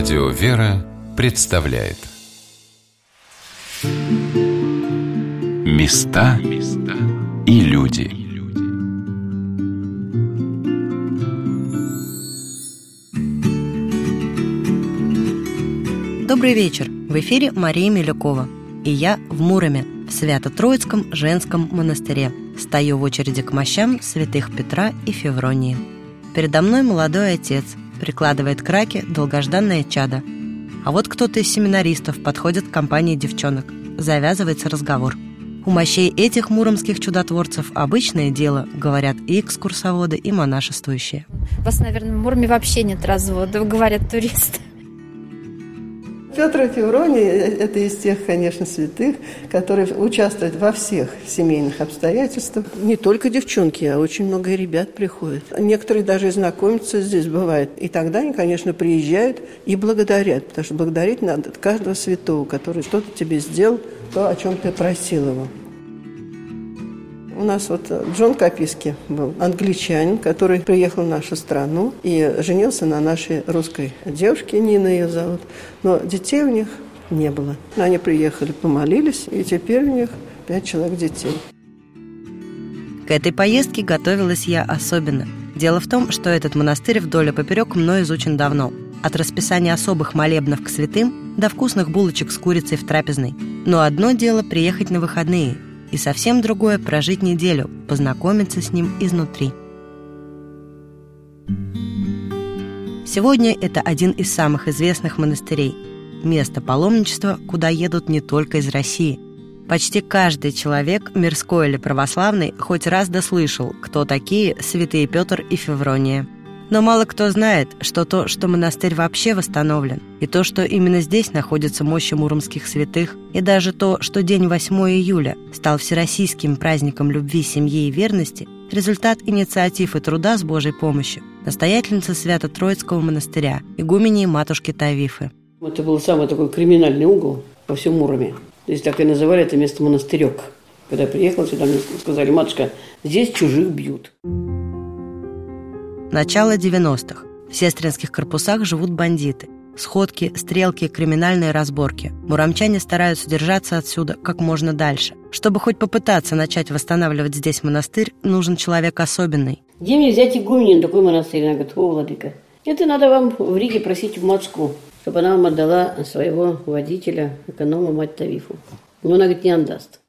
Радио «Вера» представляет Места и люди Добрый вечер! В эфире Мария Милюкова. И я в Муроме, в Свято-Троицком женском монастыре. Стою в очереди к мощам святых Петра и Февронии. Передо мной молодой отец, прикладывает к раке долгожданное чадо. А вот кто-то из семинаристов подходит к компании девчонок. Завязывается разговор. У мощей этих муромских чудотворцев обычное дело, говорят и экскурсоводы, и монашествующие. У вас, наверное, в Муроме вообще нет разводов, говорят туристы. Петр Февроний – это из тех, конечно, святых, которые участвуют во всех семейных обстоятельствах. Не только девчонки, а очень много ребят приходят. Некоторые даже знакомятся здесь бывает. И тогда они, конечно, приезжают и благодарят, потому что благодарить надо каждого святого, который что-то тебе сделал, то, о чем ты просил его. У нас вот Джон Каписки был англичанин, который приехал в нашу страну и женился на нашей русской девушке, Нина ее зовут. Но детей у них не было. Они приехали, помолились, и теперь у них пять человек детей. К этой поездке готовилась я особенно. Дело в том, что этот монастырь вдоль и поперек мной изучен давно. От расписания особых молебнов к святым до вкусных булочек с курицей в трапезной. Но одно дело приехать на выходные – и совсем другое – прожить неделю, познакомиться с ним изнутри. Сегодня это один из самых известных монастырей. Место паломничества, куда едут не только из России. Почти каждый человек, мирской или православный, хоть раз дослышал, кто такие святые Петр и Феврония – но мало кто знает, что то, что монастырь вообще восстановлен, и то, что именно здесь находятся мощи муромских святых, и даже то, что день 8 июля стал всероссийским праздником любви, семьи и верности, результат инициатив и труда с Божьей помощью настоятельницы Свято-Троицкого монастыря, игумени матушки Тавифы. Это был самый такой криминальный угол по всему Муроме. Здесь так и называли это место монастырек. Когда я приехала сюда, мне сказали, матушка, здесь чужих бьют. Начало 90-х. В сестринских корпусах живут бандиты. Сходки, стрелки, криминальные разборки. Муромчане стараются держаться отсюда как можно дальше. Чтобы хоть попытаться начать восстанавливать здесь монастырь, нужен человек особенный. Где мне взять игуменин такой монастырь? Она говорит, о, владыка, это надо вам в Риге просить в Москву, чтобы она вам отдала своего водителя, эконома мать Тавифу. Но она, говорит, не отдаст.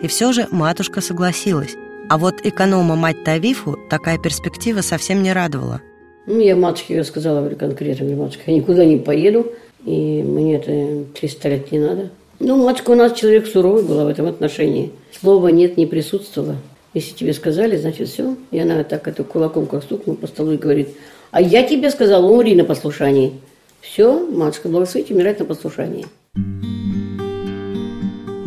И все же матушка согласилась. А вот эконома мать Тавифу такая перспектива совсем не радовала. Ну, я матушке сказала, говорю, конкретно, мне матушка, я никуда не поеду, и мне это 300 лет не надо. Ну, матушка у нас человек суровый была в этом отношении. Слова «нет» не присутствовало. Если тебе сказали, значит все. И она так это кулаком как стукнула по столу и говорит, а я тебе сказала, умри на послушании. Все, матушка, благословите умирать на послушании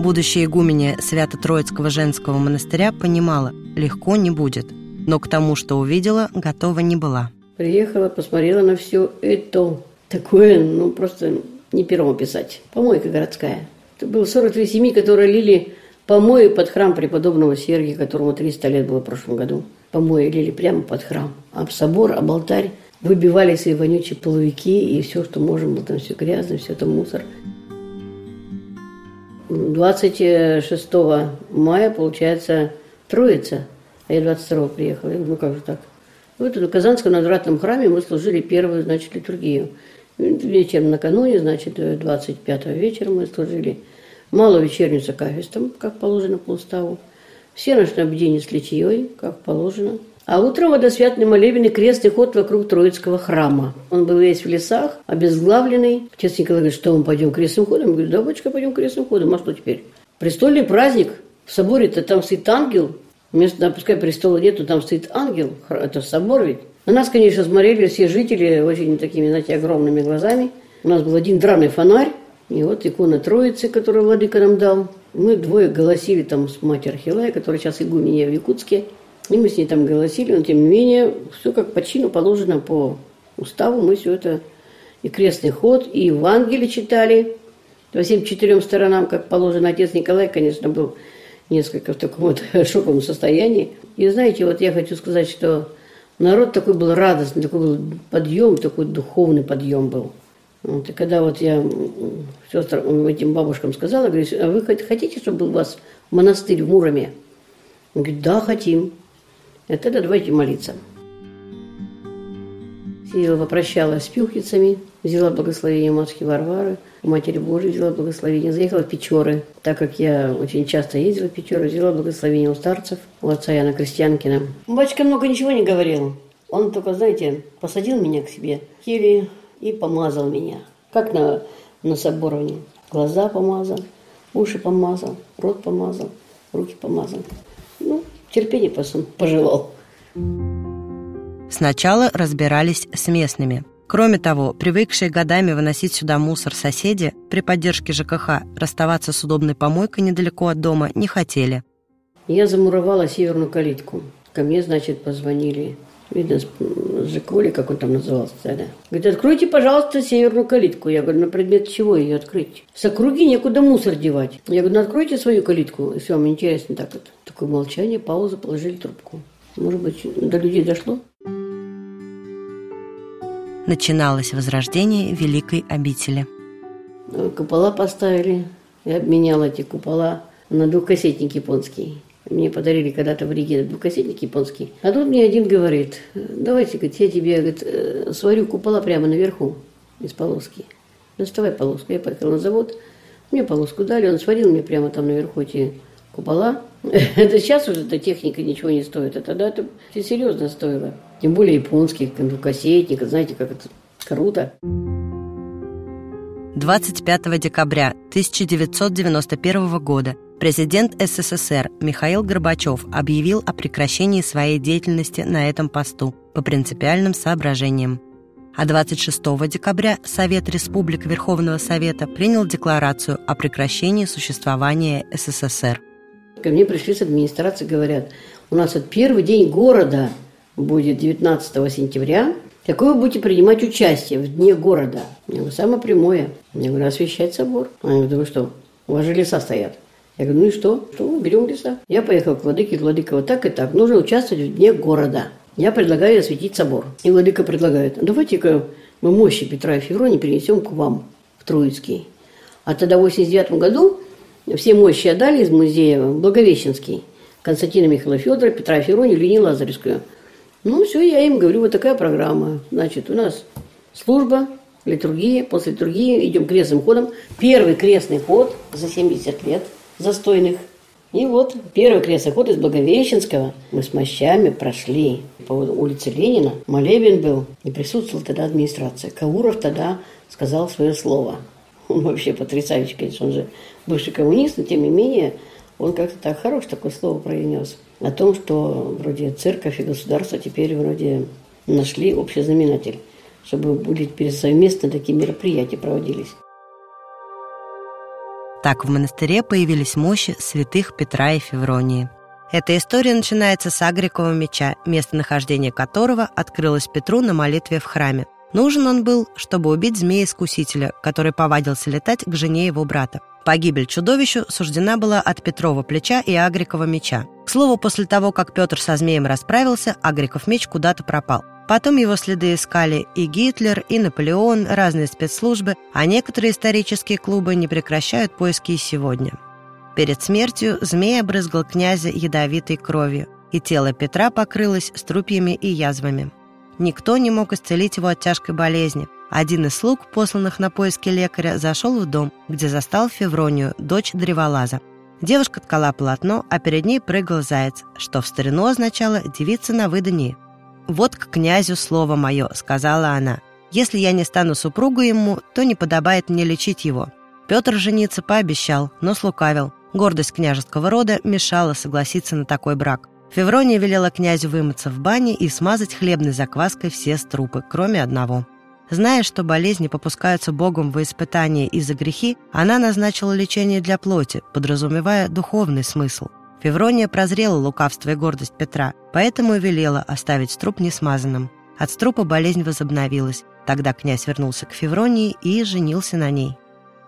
будущая игуменя Свято-Троицкого женского монастыря понимала, легко не будет, но к тому, что увидела, готова не была. Приехала, посмотрела на все это. Такое, ну, просто не первому писать. Помойка городская. Это было 43 семьи, которые лили помои под храм преподобного Сергия, которому 300 лет было в прошлом году. Помои лили прямо под храм. об собор, об алтарь выбивали свои вонючие половики и все, что можем, было там все грязно, все это мусор. 26 мая, получается, Троица, а я 22 приехала. Я говорю, ну как же так? Вот в Казанском надвратном храме мы служили первую, значит, литургию. Вечером накануне, значит, 25 вечера мы служили малую вечернюю с акафистом, как положено по уставу. Все ночное бдение с литьей, как положено – а утром водосвятный молебен и крестный ход вокруг Троицкого храма. Он был весь в лесах, обезглавленный. Отец Николай говорит, что мы пойдем крестным ходом? Я говорю, да, батюшка, пойдем крестным ходом. А что теперь? Престольный праздник. В соборе-то там стоит ангел. Вместо, пускай престола нету, там стоит ангел. Это собор ведь. На нас, конечно, смотрели все жители очень такими, знаете, огромными глазами. У нас был один драный фонарь. И вот икона Троицы, которую Владыка нам дал. Мы двое голосили там с матерью Архилая, которая сейчас игуменья в Якутске. И мы с ней там голосили, но тем не менее, все как по чину положено по уставу, мы все это и крестный ход, и Евангелие читали по всем четырем сторонам, как положено. Отец Николай, конечно, был несколько в таком вот шоковом состоянии. И знаете, вот я хочу сказать, что Народ такой был радостный, такой был подъем, такой духовный подъем был. Вот, и когда вот я сестрам, этим бабушкам сказала, говорю, а вы хотите, чтобы был у вас монастырь в Муроме? Он говорит, да, хотим. И тогда давайте молиться. Сидела, попрощалась с пюхицами, взяла благословение матушки Варвары, у Матери Божией взяла благословение, заехала в Печоры, так как я очень часто ездила в Печоры, взяла благословение у старцев, у отца Яна Крестьянкина. Батюшка много ничего не говорил. Он только, знаете, посадил меня к себе, Кири и помазал меня. Как на, на соборовне. Глаза помазал, уши помазал, рот помазал, руки помазал. Ну, терпение пожелал. Сначала разбирались с местными. Кроме того, привыкшие годами выносить сюда мусор соседи, при поддержке ЖКХ расставаться с удобной помойкой недалеко от дома не хотели. Я замуровала северную калитку. Ко мне, значит, позвонили. Видно, Жиколи, как он там назывался тогда. Говорит, откройте, пожалуйста, северную калитку. Я говорю, на предмет чего ее открыть? С округи некуда мусор девать. Я говорю, ну откройте свою калитку, если вам интересно так вот. Такое молчание, пауза, положили трубку. Может быть, до людей дошло? Начиналось возрождение Великой обители. Купола поставили. Я обменяла эти купола на двухкассетник японский. Мне подарили когда-то в Риге двухкассетник японский. А тут мне один говорит, давайте, говорит, я тебе говорит, э, сварю купола прямо наверху из полоски. Доставай полоску. Я поехала на завод, мне полоску дали, он сварил мне прямо там наверху эти купола. Это сейчас уже эта техника ничего не стоит, а тогда это все серьезно стоило. Тем более японских кассетников, знаете, как это круто. 25 декабря 1991 года президент СССР Михаил Горбачев объявил о прекращении своей деятельности на этом посту по принципиальным соображениям. А 26 декабря Совет Республик Верховного Совета принял декларацию о прекращении существования СССР. Ко мне пришли с администрации, говорят, у нас вот первый день города будет 19 сентября, какое вы будете принимать участие в Дне города? Я говорю, самое прямое. Я говорю, освещать собор. Они говорят, да вы что, у вас же леса стоят. Я говорю, ну и что? Что, берем леса. Я поехал к Владыке, Владыка, вот так и так, нужно участвовать в Дне города. Я предлагаю осветить собор. И Владыка предлагает, давайте-ка мы мощи Петра и Февронии перенесем к вам, в Троицкий. А тогда в 89 году все мощи отдали из музея Благовещенский. Константина Михаила Федора, Петра Феронию, Лени Лазаревскую. Ну, все, я им говорю, вот такая программа. Значит, у нас служба, литургия, после литургии идем крестным ходом. Первый крестный ход за 70 лет застойных. И вот первый крестный ход из Благовещенского мы с мощами прошли по улице Ленина. Молебен был, и присутствовала тогда администрация. Кауров тогда сказал свое слово. Он вообще потрясающий, конечно, он же бывший коммунист, но тем не менее он как-то так хорош такое слово произнес о том, что вроде церковь и государство теперь вроде нашли общий знаменатель, чтобы были совместно такие мероприятия проводились. Так в монастыре появились мощи святых Петра и Февронии. Эта история начинается с Агрикова меча, местонахождение которого открылось Петру на молитве в храме. Нужен он был, чтобы убить змея-искусителя, который повадился летать к жене его брата. Погибель чудовищу суждена была от Петрова плеча и Агрикова меча. К слову, после того, как Петр со змеем расправился, Агриков меч куда-то пропал. Потом его следы искали и Гитлер, и Наполеон, разные спецслужбы, а некоторые исторические клубы не прекращают поиски и сегодня. Перед смертью змей обрызгал князя ядовитой кровью, и тело Петра покрылось струпьями и язвами. Никто не мог исцелить его от тяжкой болезни. Один из слуг, посланных на поиски лекаря, зашел в дом, где застал Февронию, дочь древолаза. Девушка ткала полотно, а перед ней прыгал заяц, что в старину означало «девица на выдании». «Вот к князю слово мое», — сказала она. «Если я не стану супругой ему, то не подобает мне лечить его». Петр жениться пообещал, но слукавил. Гордость княжеского рода мешала согласиться на такой брак. Феврония велела князю вымыться в бане и смазать хлебной закваской все струпы, кроме одного. Зная, что болезни попускаются Богом во испытания и за грехи, она назначила лечение для плоти, подразумевая духовный смысл. Феврония прозрела лукавство и гордость Петра, поэтому и велела оставить струп несмазанным. От струпа болезнь возобновилась. Тогда князь вернулся к Февронии и женился на ней.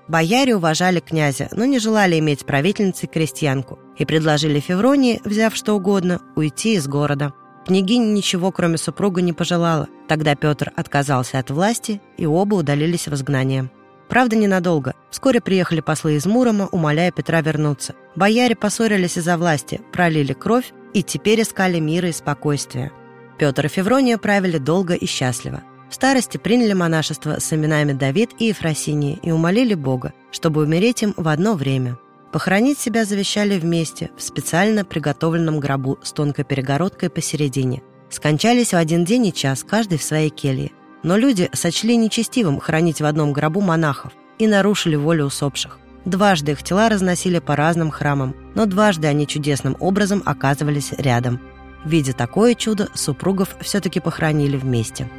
Бояре уважали князя, но не желали иметь правительницей крестьянку и предложили Февронии, взяв что угодно, уйти из города. Княгиня ничего, кроме супруга, не пожелала. Тогда Петр отказался от власти, и оба удалились в изгнание. Правда, ненадолго. Вскоре приехали послы из Мурома, умоляя Петра вернуться. Бояре поссорились из-за власти, пролили кровь и теперь искали мира и спокойствия. Петр и Феврония правили долго и счастливо. В старости приняли монашество с именами Давид и Ефросинии и умолили Бога, чтобы умереть им в одно время. Похоронить себя завещали вместе, в специально приготовленном гробу с тонкой перегородкой посередине. Скончались в один день и час, каждый в своей келье. Но люди сочли нечестивым хранить в одном гробу монахов и нарушили волю усопших. Дважды их тела разносили по разным храмам, но дважды они чудесным образом оказывались рядом. Видя такое чудо, супругов все-таки похоронили вместе.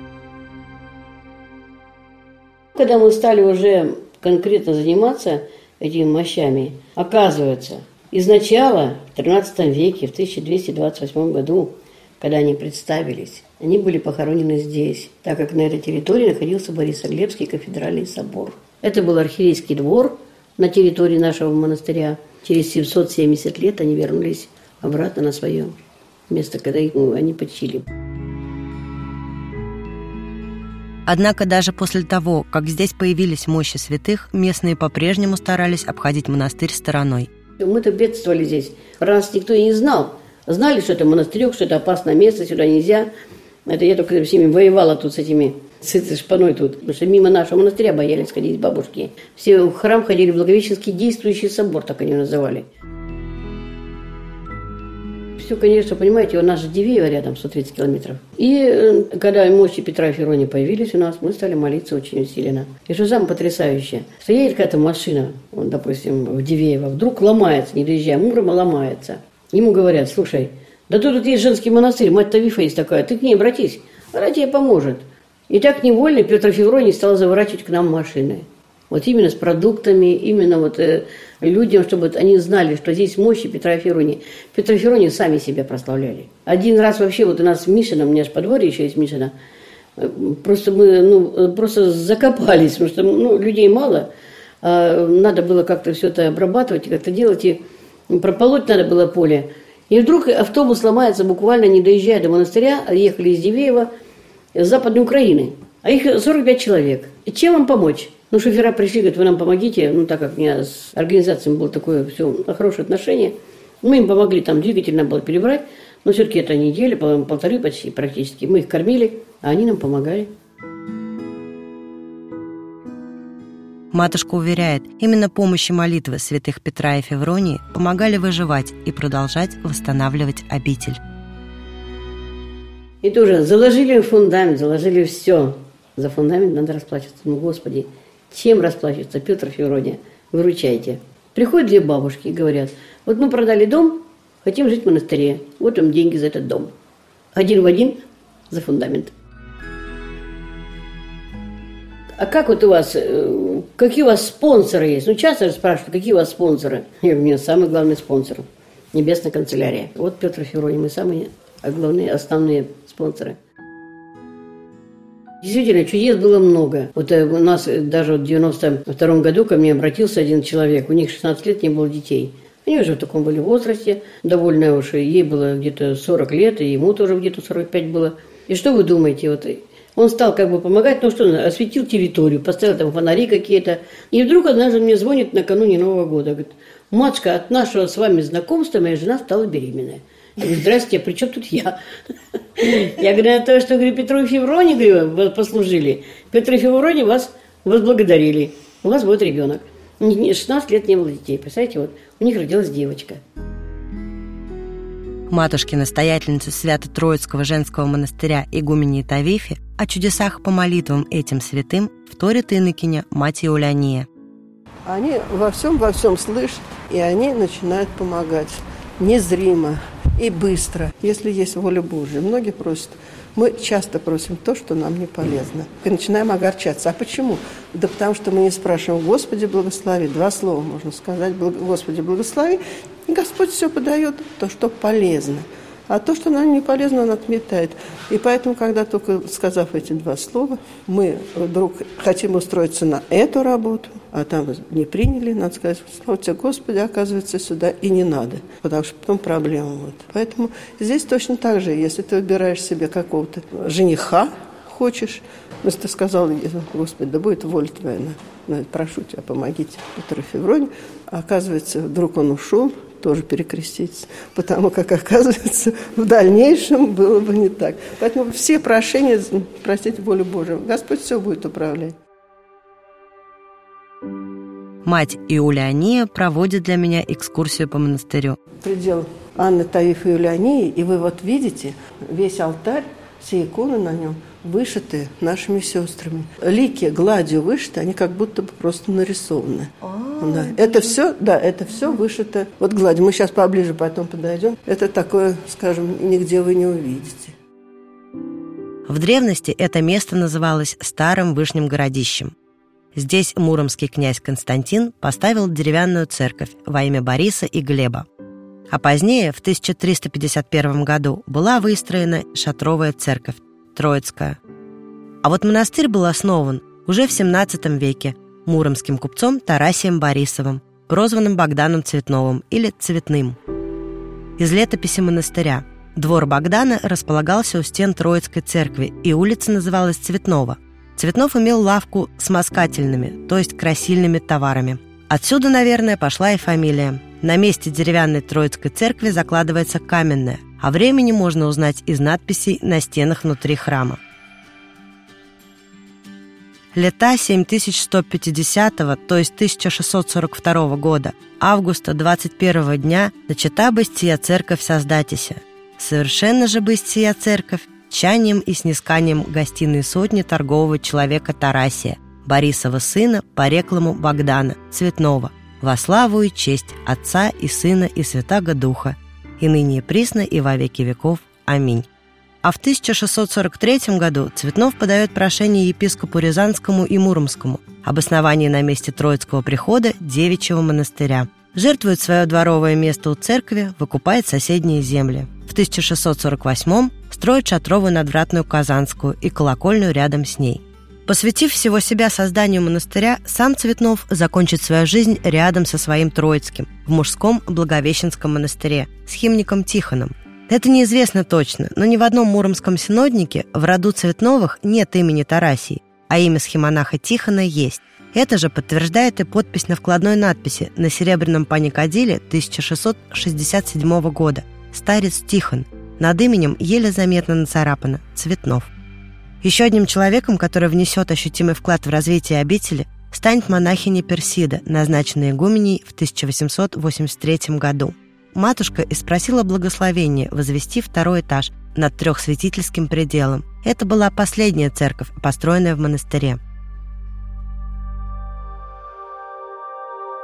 Когда мы стали уже конкретно заниматься этими мощами, оказывается, изначально в 13 веке, в 1228 году, когда они представились, они были похоронены здесь, так как на этой территории находился Борисоглебский кафедральный собор. Это был архиерейский двор на территории нашего монастыря. Через 770 лет они вернулись обратно на свое место, когда их, ну, они почили. Однако даже после того, как здесь появились мощи святых, местные по-прежнему старались обходить монастырь стороной. Мы-то бедствовали здесь. Про никто и не знал. Знали, что это монастырек, что это опасное место, сюда нельзя. Это я только с ними воевала тут с этими, с этой шпаной тут. Потому что мимо нашего монастыря боялись ходить бабушки. Все в храм ходили, в Благовещенский действующий собор, так они называли все, конечно, понимаете, у нас же Дивеево рядом, 130 километров. И э, когда мощи Петра и Ферони появились у нас, мы стали молиться очень усиленно. И что самое потрясающее, едет какая-то машина, вот, допустим, в Дивеево, вдруг ломается, не доезжая Мурома, ломается. Ему говорят, слушай, да тут, тут есть женский монастырь, мать Тавифа есть такая, ты к ней обратись, она тебе поможет. И так невольно Петр Февроний стал заворачивать к нам машины. Вот именно с продуктами, именно вот э, людям, чтобы они знали, что здесь мощи Петра Ферони. Петра Ферони сами себя прославляли. Один раз вообще вот у нас в у меня же подворье еще есть Мишино, э, просто мы ну, э, просто закопались, потому что ну, людей мало, а надо было как-то все это обрабатывать как-то делать, и прополоть надо было поле. И вдруг автобус ломается буквально не доезжая до монастыря, ехали из Дивеева, с Западной Украины. А их 45 человек. И чем вам помочь? Ну, шофера пришли, говорят, вы нам помогите. Ну, так как у меня с организацией было такое все хорошее отношение, мы им помогли, там двигатель надо было перебрать. Но все-таки это неделя, полторы почти практически. Мы их кормили, а они нам помогали. Матушка уверяет, именно помощи молитвы святых Петра и Февронии помогали выживать и продолжать восстанавливать обитель. И тоже заложили фундамент, заложили все. За фундамент надо расплачиваться. Ну, Господи, чем расплачиваться, Петр Феврония? Выручайте. Приходят две бабушки и говорят, вот мы продали дом, хотим жить в монастыре. Вот им деньги за этот дом. Один в один за фундамент. А как вот у вас, э, какие у вас спонсоры есть? Ну, часто спрашивают, какие у вас спонсоры? Я говорю, нет, самый главный спонсор – Небесная канцелярия. Вот Петр Февроний, мы самые главные, основные спонсоры – Действительно, чудес было много. Вот э, у нас э, даже в 92 году ко мне обратился один человек, у них 16 лет не было детей. Они уже в таком были возрасте, довольно уж, ей было где-то 40 лет, и ему тоже где-то 45 было. И что вы думаете, вот он стал как бы помогать, ну что, осветил территорию, поставил там фонари какие-то. И вдруг однажды мне звонит накануне Нового года, говорит, матушка, от нашего с вами знакомства моя жена стала беременная. Я говорю, здрасте, а при чем тут я? Я говорю, на то, что говорю, Петру и Февроне говорю, послужили. Петр и Февроне вас возблагодарили. У вас будет ребенок. 16 лет не было детей. Представляете, вот у них родилась девочка. Матушки-настоятельницы Свято-Троицкого женского монастыря игумени Тавифи о чудесах по молитвам этим святым вторит инокиня мать Иуляния. Они во всем, во всем слышат, и они начинают помогать незримо и быстро, если есть воля Божья. Многие просят, мы часто просим то, что нам не полезно. И начинаем огорчаться. А почему? Да потому что мы не спрашиваем, Господи, благослови. Два слова можно сказать, Господи, благослови. И Господь все подает то, что полезно. А то, что нам не полезно, он отметает. И поэтому, когда только сказав эти два слова, мы вдруг хотим устроиться на эту работу, а там не приняли, надо сказать, слава тебе, Господи, оказывается, сюда и не надо, потому что потом проблема будет. Поэтому здесь точно так же, если ты выбираешь себе какого-то жениха, хочешь, но ты сказал, Господи, да будет воля твоя, прошу тебя, помогите Петру Февроне. А оказывается, вдруг он ушел, тоже перекреститься, потому как, оказывается, в дальнейшем было бы не так. Поэтому все прошения простить волю Божию. Господь все будет управлять. Мать Иулиания проводит для меня экскурсию по монастырю. Предел Анны Таиф Иулиании, и вы вот видите весь алтарь, все иконы на нем вышиты нашими сестрами. Лики гладью вышиты, они как будто бы просто нарисованы. А, да. Это все, да, это все вышито. Вот гладью. Мы сейчас поближе потом подойдем. Это такое, скажем, нигде вы не увидите. В древности это место называлось Старым Вышним Городищем. Здесь муромский князь Константин поставил деревянную церковь во имя Бориса и Глеба. А позднее, в 1351 году, была выстроена шатровая церковь Троицкая. А вот монастырь был основан уже в 17 веке муромским купцом Тарасием Борисовым, прозванным Богданом Цветновым или Цветным. Из летописи монастыря. Двор Богдана располагался у стен Троицкой церкви, и улица называлась Цветнова – Цветнов имел лавку с маскательными, то есть красильными товарами. Отсюда, наверное, пошла и фамилия. На месте деревянной Троицкой церкви закладывается каменная, а времени можно узнать из надписей на стенах внутри храма. Лета 7150, то есть 1642 года, августа 21 дня, начата быстия церковь Создатися. Совершенно же быстия церковь тщанием и снисканием гостиной сотни торгового человека Тарасия, Борисова сына по рекламу Богдана, Цветного, во славу и честь Отца и Сына и Святаго Духа, и ныне присно и во веки веков. Аминь. А в 1643 году Цветнов подает прошение епископу Рязанскому и Муромскому об основании на месте Троицкого прихода девичьего монастыря. Жертвует свое дворовое место у церкви, выкупает соседние земли. В 1648 строит шатровую надвратную Казанскую и колокольню рядом с ней. Посвятив всего себя созданию монастыря, сам Цветнов закончит свою жизнь рядом со своим Троицким, в мужском Благовещенском монастыре, с химником Тихоном. Это неизвестно точно, но ни в одном муромском синоднике в роду Цветновых нет имени Тарасии, а имя схемонаха Тихона есть. Это же подтверждает и подпись на вкладной надписи на серебряном паникадиле 1667 года «Старец Тихон», над именем еле заметно нацарапано «Цветнов». Еще одним человеком, который внесет ощутимый вклад в развитие обители, станет монахиня Персида, назначенная игуменей в 1883 году. Матушка и спросила благословения возвести второй этаж над трехсвятительским пределом. Это была последняя церковь, построенная в монастыре.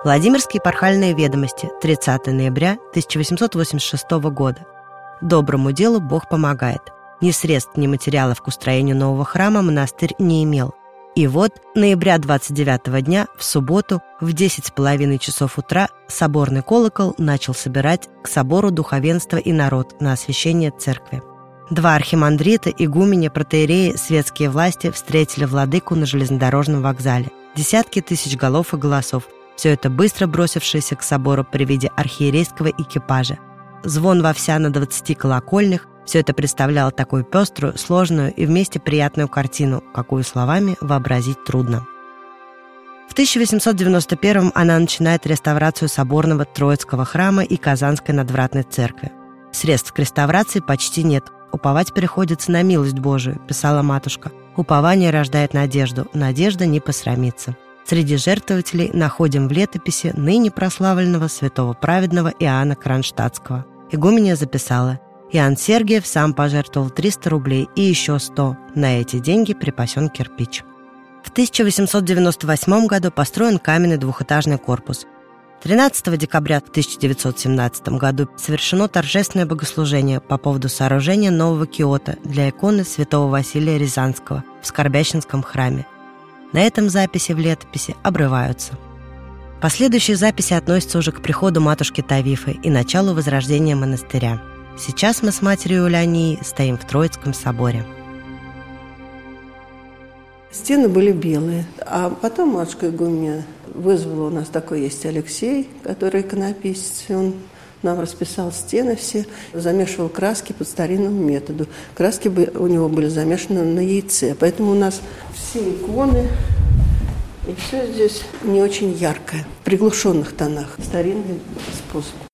Владимирские пархальные ведомости, 30 ноября 1886 года. Доброму делу Бог помогает. Ни средств, ни материалов к устроению нового храма монастырь не имел. И вот ноября 29 дня, в субботу, в 10 с половиной часов утра, соборный колокол начал собирать к собору духовенства и народ на освящение церкви. Два архимандрита, игуменя, протеереи, светские власти встретили владыку на железнодорожном вокзале. Десятки тысяч голов и голосов. Все это быстро бросившееся к собору при виде архиерейского экипажа – звон во вся на 20 колокольных, все это представляло такую пеструю, сложную и вместе приятную картину, какую словами вообразить трудно. В 1891 она начинает реставрацию соборного Троицкого храма и Казанской надвратной церкви. Средств к реставрации почти нет. Уповать приходится на милость Божию, писала матушка. Упование рождает надежду, надежда не посрамится. Среди жертвователей находим в летописи ныне прославленного святого праведного Иоанна Кронштадтского – Игуменя записала. Иоанн Сергиев сам пожертвовал 300 рублей и еще 100. На эти деньги припасен кирпич. В 1898 году построен каменный двухэтажный корпус. 13 декабря 1917 году совершено торжественное богослужение по поводу сооружения нового киота для иконы святого Василия Рязанского в Скорбящинском храме. На этом записи в летописи обрываются. Последующие записи относятся уже к приходу матушки Тавифы и началу возрождения монастыря. Сейчас мы с матерью Улянией стоим в Троицком соборе. Стены были белые. А потом матушка Игуменя вызвала, у нас такой есть Алексей, который иконописец, он нам расписал стены все, замешивал краски по старинному методу. Краски у него были замешаны на яйце, поэтому у нас все иконы и все здесь не очень яркое, в приглушенных тонах, старинный способ.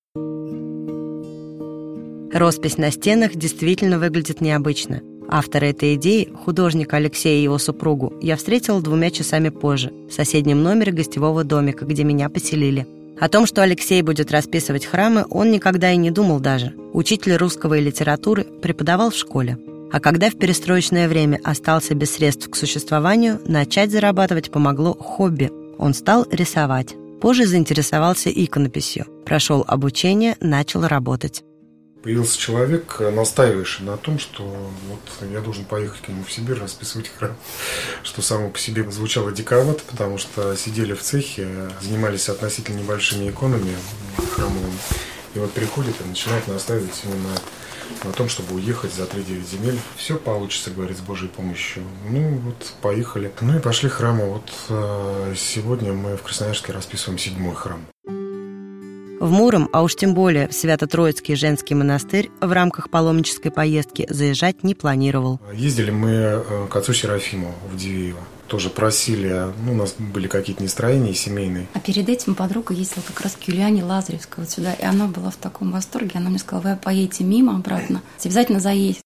Роспись на стенах действительно выглядит необычно. Автора этой идеи, художника Алексея и его супругу, я встретила двумя часами позже, в соседнем номере гостевого домика, где меня поселили. О том, что Алексей будет расписывать храмы, он никогда и не думал даже. Учитель русского и литературы преподавал в школе. А когда в перестроечное время остался без средств к существованию, начать зарабатывать помогло хобби. Он стал рисовать. Позже заинтересовался иконописью. Прошел обучение, начал работать. Появился человек, настаивающий на том, что вот я должен поехать к нему в Сибирь расписывать храм, что само по себе звучало диковато, потому что сидели в цехе, занимались относительно небольшими иконами храмовыми, и вот приходит и начинает настаивать именно на том, чтобы уехать за 3-9 земель. Все получится, говорит, с Божьей помощью. Ну, вот, поехали. Ну и пошли храмы. Вот э, сегодня мы в Красноярске расписываем седьмой храм. В Муром, а уж тем более в Свято-Троицкий женский монастырь в рамках паломнической поездки заезжать не планировал. Ездили мы э, к отцу Серафиму в Дивеево. Тоже просили, ну, у нас были какие-то настроения семейные. А перед этим подруга ездила как раз к Юлиане Лазаревской вот сюда, и она была в таком восторге. Она мне сказала, вы поедете мимо обратно, обязательно заедете.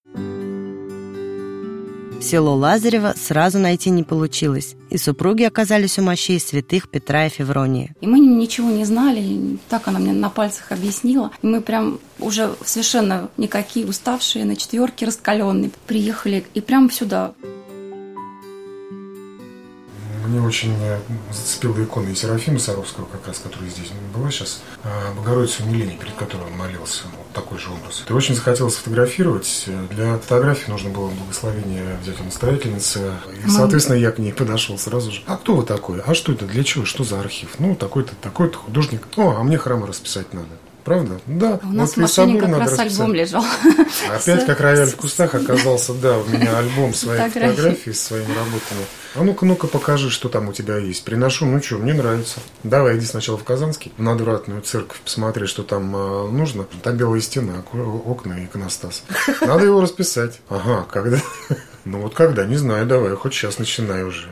Село Лазарево сразу найти не получилось, и супруги оказались у мощей святых Петра и Февронии. И мы ничего не знали, так она мне на пальцах объяснила. И мы прям уже совершенно никакие уставшие, на четверке раскаленные, приехали и прям сюда. Очень э, зацепила икона Серафима Саровского, как раз, которая здесь была сейчас, а, Богородица умиления, перед которой он молился. Вот такой же образ. И очень захотелось фотографировать. Для фотографии нужно было благословение взять у настоятельницы. И, соответственно, я к ней подошел сразу же. А кто вы такой? А что это? Для чего? Что за архив? Ну, такой-то, такой-то художник. О, а мне храмы расписать надо. Правда? Да. У нас вот в машине как раз расписать. альбом лежал. Опять как рояль в кустах оказался, да, у меня альбом своих фотографий с своими работами. А ну-ка, ну-ка, покажи, что там у тебя есть. Приношу, ну что, мне нравится. Давай, иди сначала в Казанский, в надвратную церковь, посмотри, что там э, нужно. Там белые стены, окна и иконостас. Надо его расписать. Ага, когда? Ну вот когда, не знаю, давай, хоть сейчас начинай уже.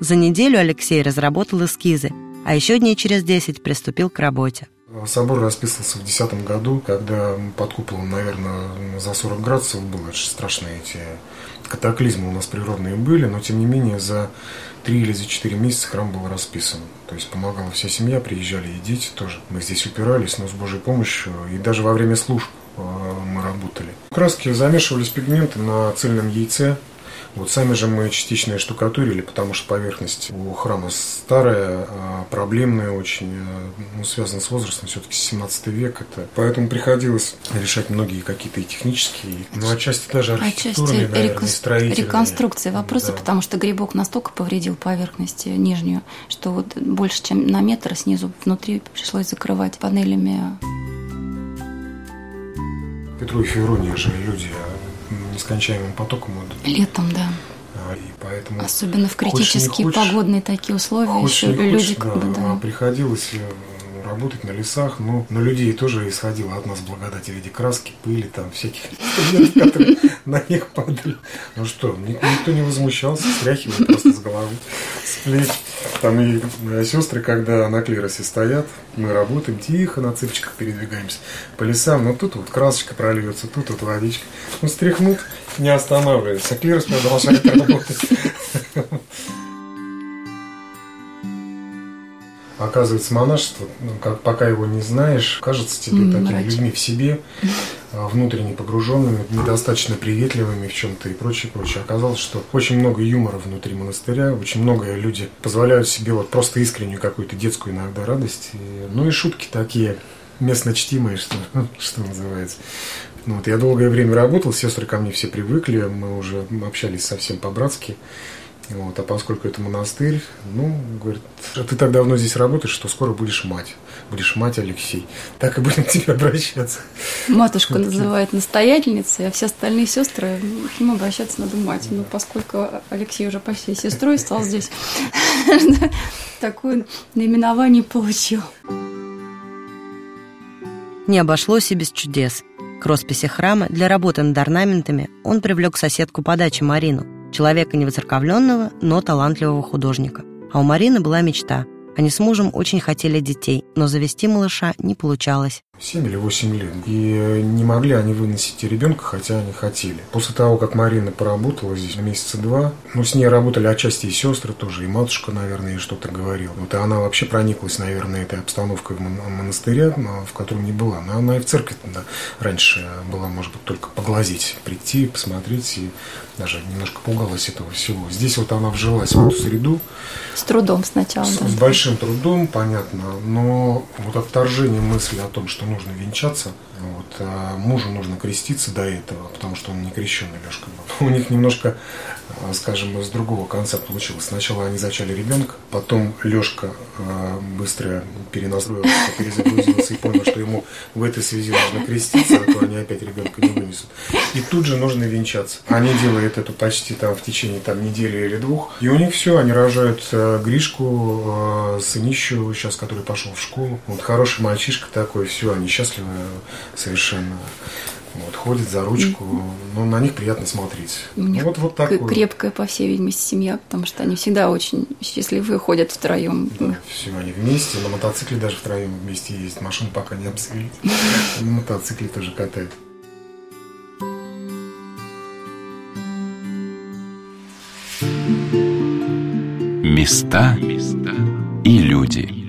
За неделю Алексей разработал эскизы, а еще дней через 10 приступил к работе. Собор расписывался в 2010 году, когда под куполом, наверное, за 40 градусов было. Это страшные эти катаклизмы у нас природные были, но тем не менее за 3 или за 4 месяца храм был расписан. То есть помогала вся семья, приезжали и дети тоже. Мы здесь упирались, но с Божьей помощью, и даже во время служб э, мы работали. Краски замешивались пигменты на цельном яйце, вот сами же мы частично штукатурили, потому что поверхность у храма старая, а, проблемная очень, а, ну, связана с возрастом, все-таки 17 век это. Поэтому приходилось решать многие какие-то и технические, ну, отчасти даже архитектурные, отчасти наверное, строительные. реконструкции вопроса, да. потому что грибок настолько повредил поверхность нижнюю, что вот больше, чем на метр снизу внутри пришлось закрывать панелями. Петру и Февронии же люди нескончаемым потоком. Летом, да. А, и поэтому Особенно в критические хочешь, погодные такие условия хочешь, еще люди да, как бы, да. приходилось э, работать на лесах, но на людей тоже исходило от нас благодать в виде краски, пыли, там всяких которые на них падали. Ну что, никто не возмущался, стряхивали просто с головы, с плеч. Там и сестры, когда на клиросе стоят, мы работаем тихо, на цыпочках передвигаемся по лесам, но тут вот красочка прольется, тут вот водичка. Ну, стряхнут, не останавливается, а клирос продолжает работать. Оказывается, монашество, ну, как, пока его не знаешь, кажется тебе mm, такими людьми в себе, а, внутренне погруженными, недостаточно приветливыми в чем-то и прочее, прочее. Оказалось, что очень много юмора внутри монастыря, очень много люди позволяют себе вот просто искреннюю какую-то детскую иногда радость. И, ну и шутки такие местно чтимые, что, что называется. Ну, вот я долгое время работал, сестры ко мне все привыкли, мы уже общались совсем по-братски. Вот, а поскольку это монастырь, ну, говорит, «А ты так давно здесь работаешь, что скоро будешь мать. Будешь мать, Алексей. Так и будем к тебе обращаться. Матушку называет настоятельницей, а все остальные сестры, к ним обращаться надо мать. Ну, поскольку Алексей уже почти сестрой стал здесь, такое наименование получил. Не обошлось и без чудес. К росписи храма для работы над орнаментами он привлек соседку по даче Марину, человека невоцерковленного, но талантливого художника. А у Марины была мечта. Они с мужем очень хотели детей, но завести малыша не получалось. 7 или 8 лет. И не могли они выносить ребенка, хотя они хотели. После того, как Марина поработала здесь месяца два, ну, с ней работали отчасти и сестры тоже, и матушка, наверное, что-то говорила. Вот и она вообще прониклась, наверное, этой обстановкой в монастыре, в котором не была. Но она и в церкви да, раньше была, может быть, только поглазить, прийти, посмотреть, и даже немножко пугалась этого всего. Здесь вот она вжилась в эту среду. С трудом сначала, с, да. С большим трудом, понятно, но вот отторжение мысли о том, что нужно венчаться. Вот, а мужу нужно креститься до этого, потому что он не крещенный Лешка был. У них немножко, скажем, с другого конца получилось. Сначала они зачали ребенка, потом Лешка а, быстро перенастроился, перезагрузился и понял, что ему в этой связи нужно креститься, а то они опять ребенка не вынесут. И тут же нужно венчаться. Они делают это почти там в течение там, недели или двух. И у них все, они рожают Гришку, сынищу сейчас, который пошел в школу. Вот хороший мальчишка такой, все, они счастливы совершенно. Вот, ходят за ручку, но на них приятно смотреть. У них вот, вот такое. крепкая, по всей видимости, семья, потому что они всегда очень счастливы ходят втроем. Да, все, они вместе, на мотоцикле даже втроем вместе ездят. Машину пока не обзавели. На мотоцикле тоже катают. Места и люди.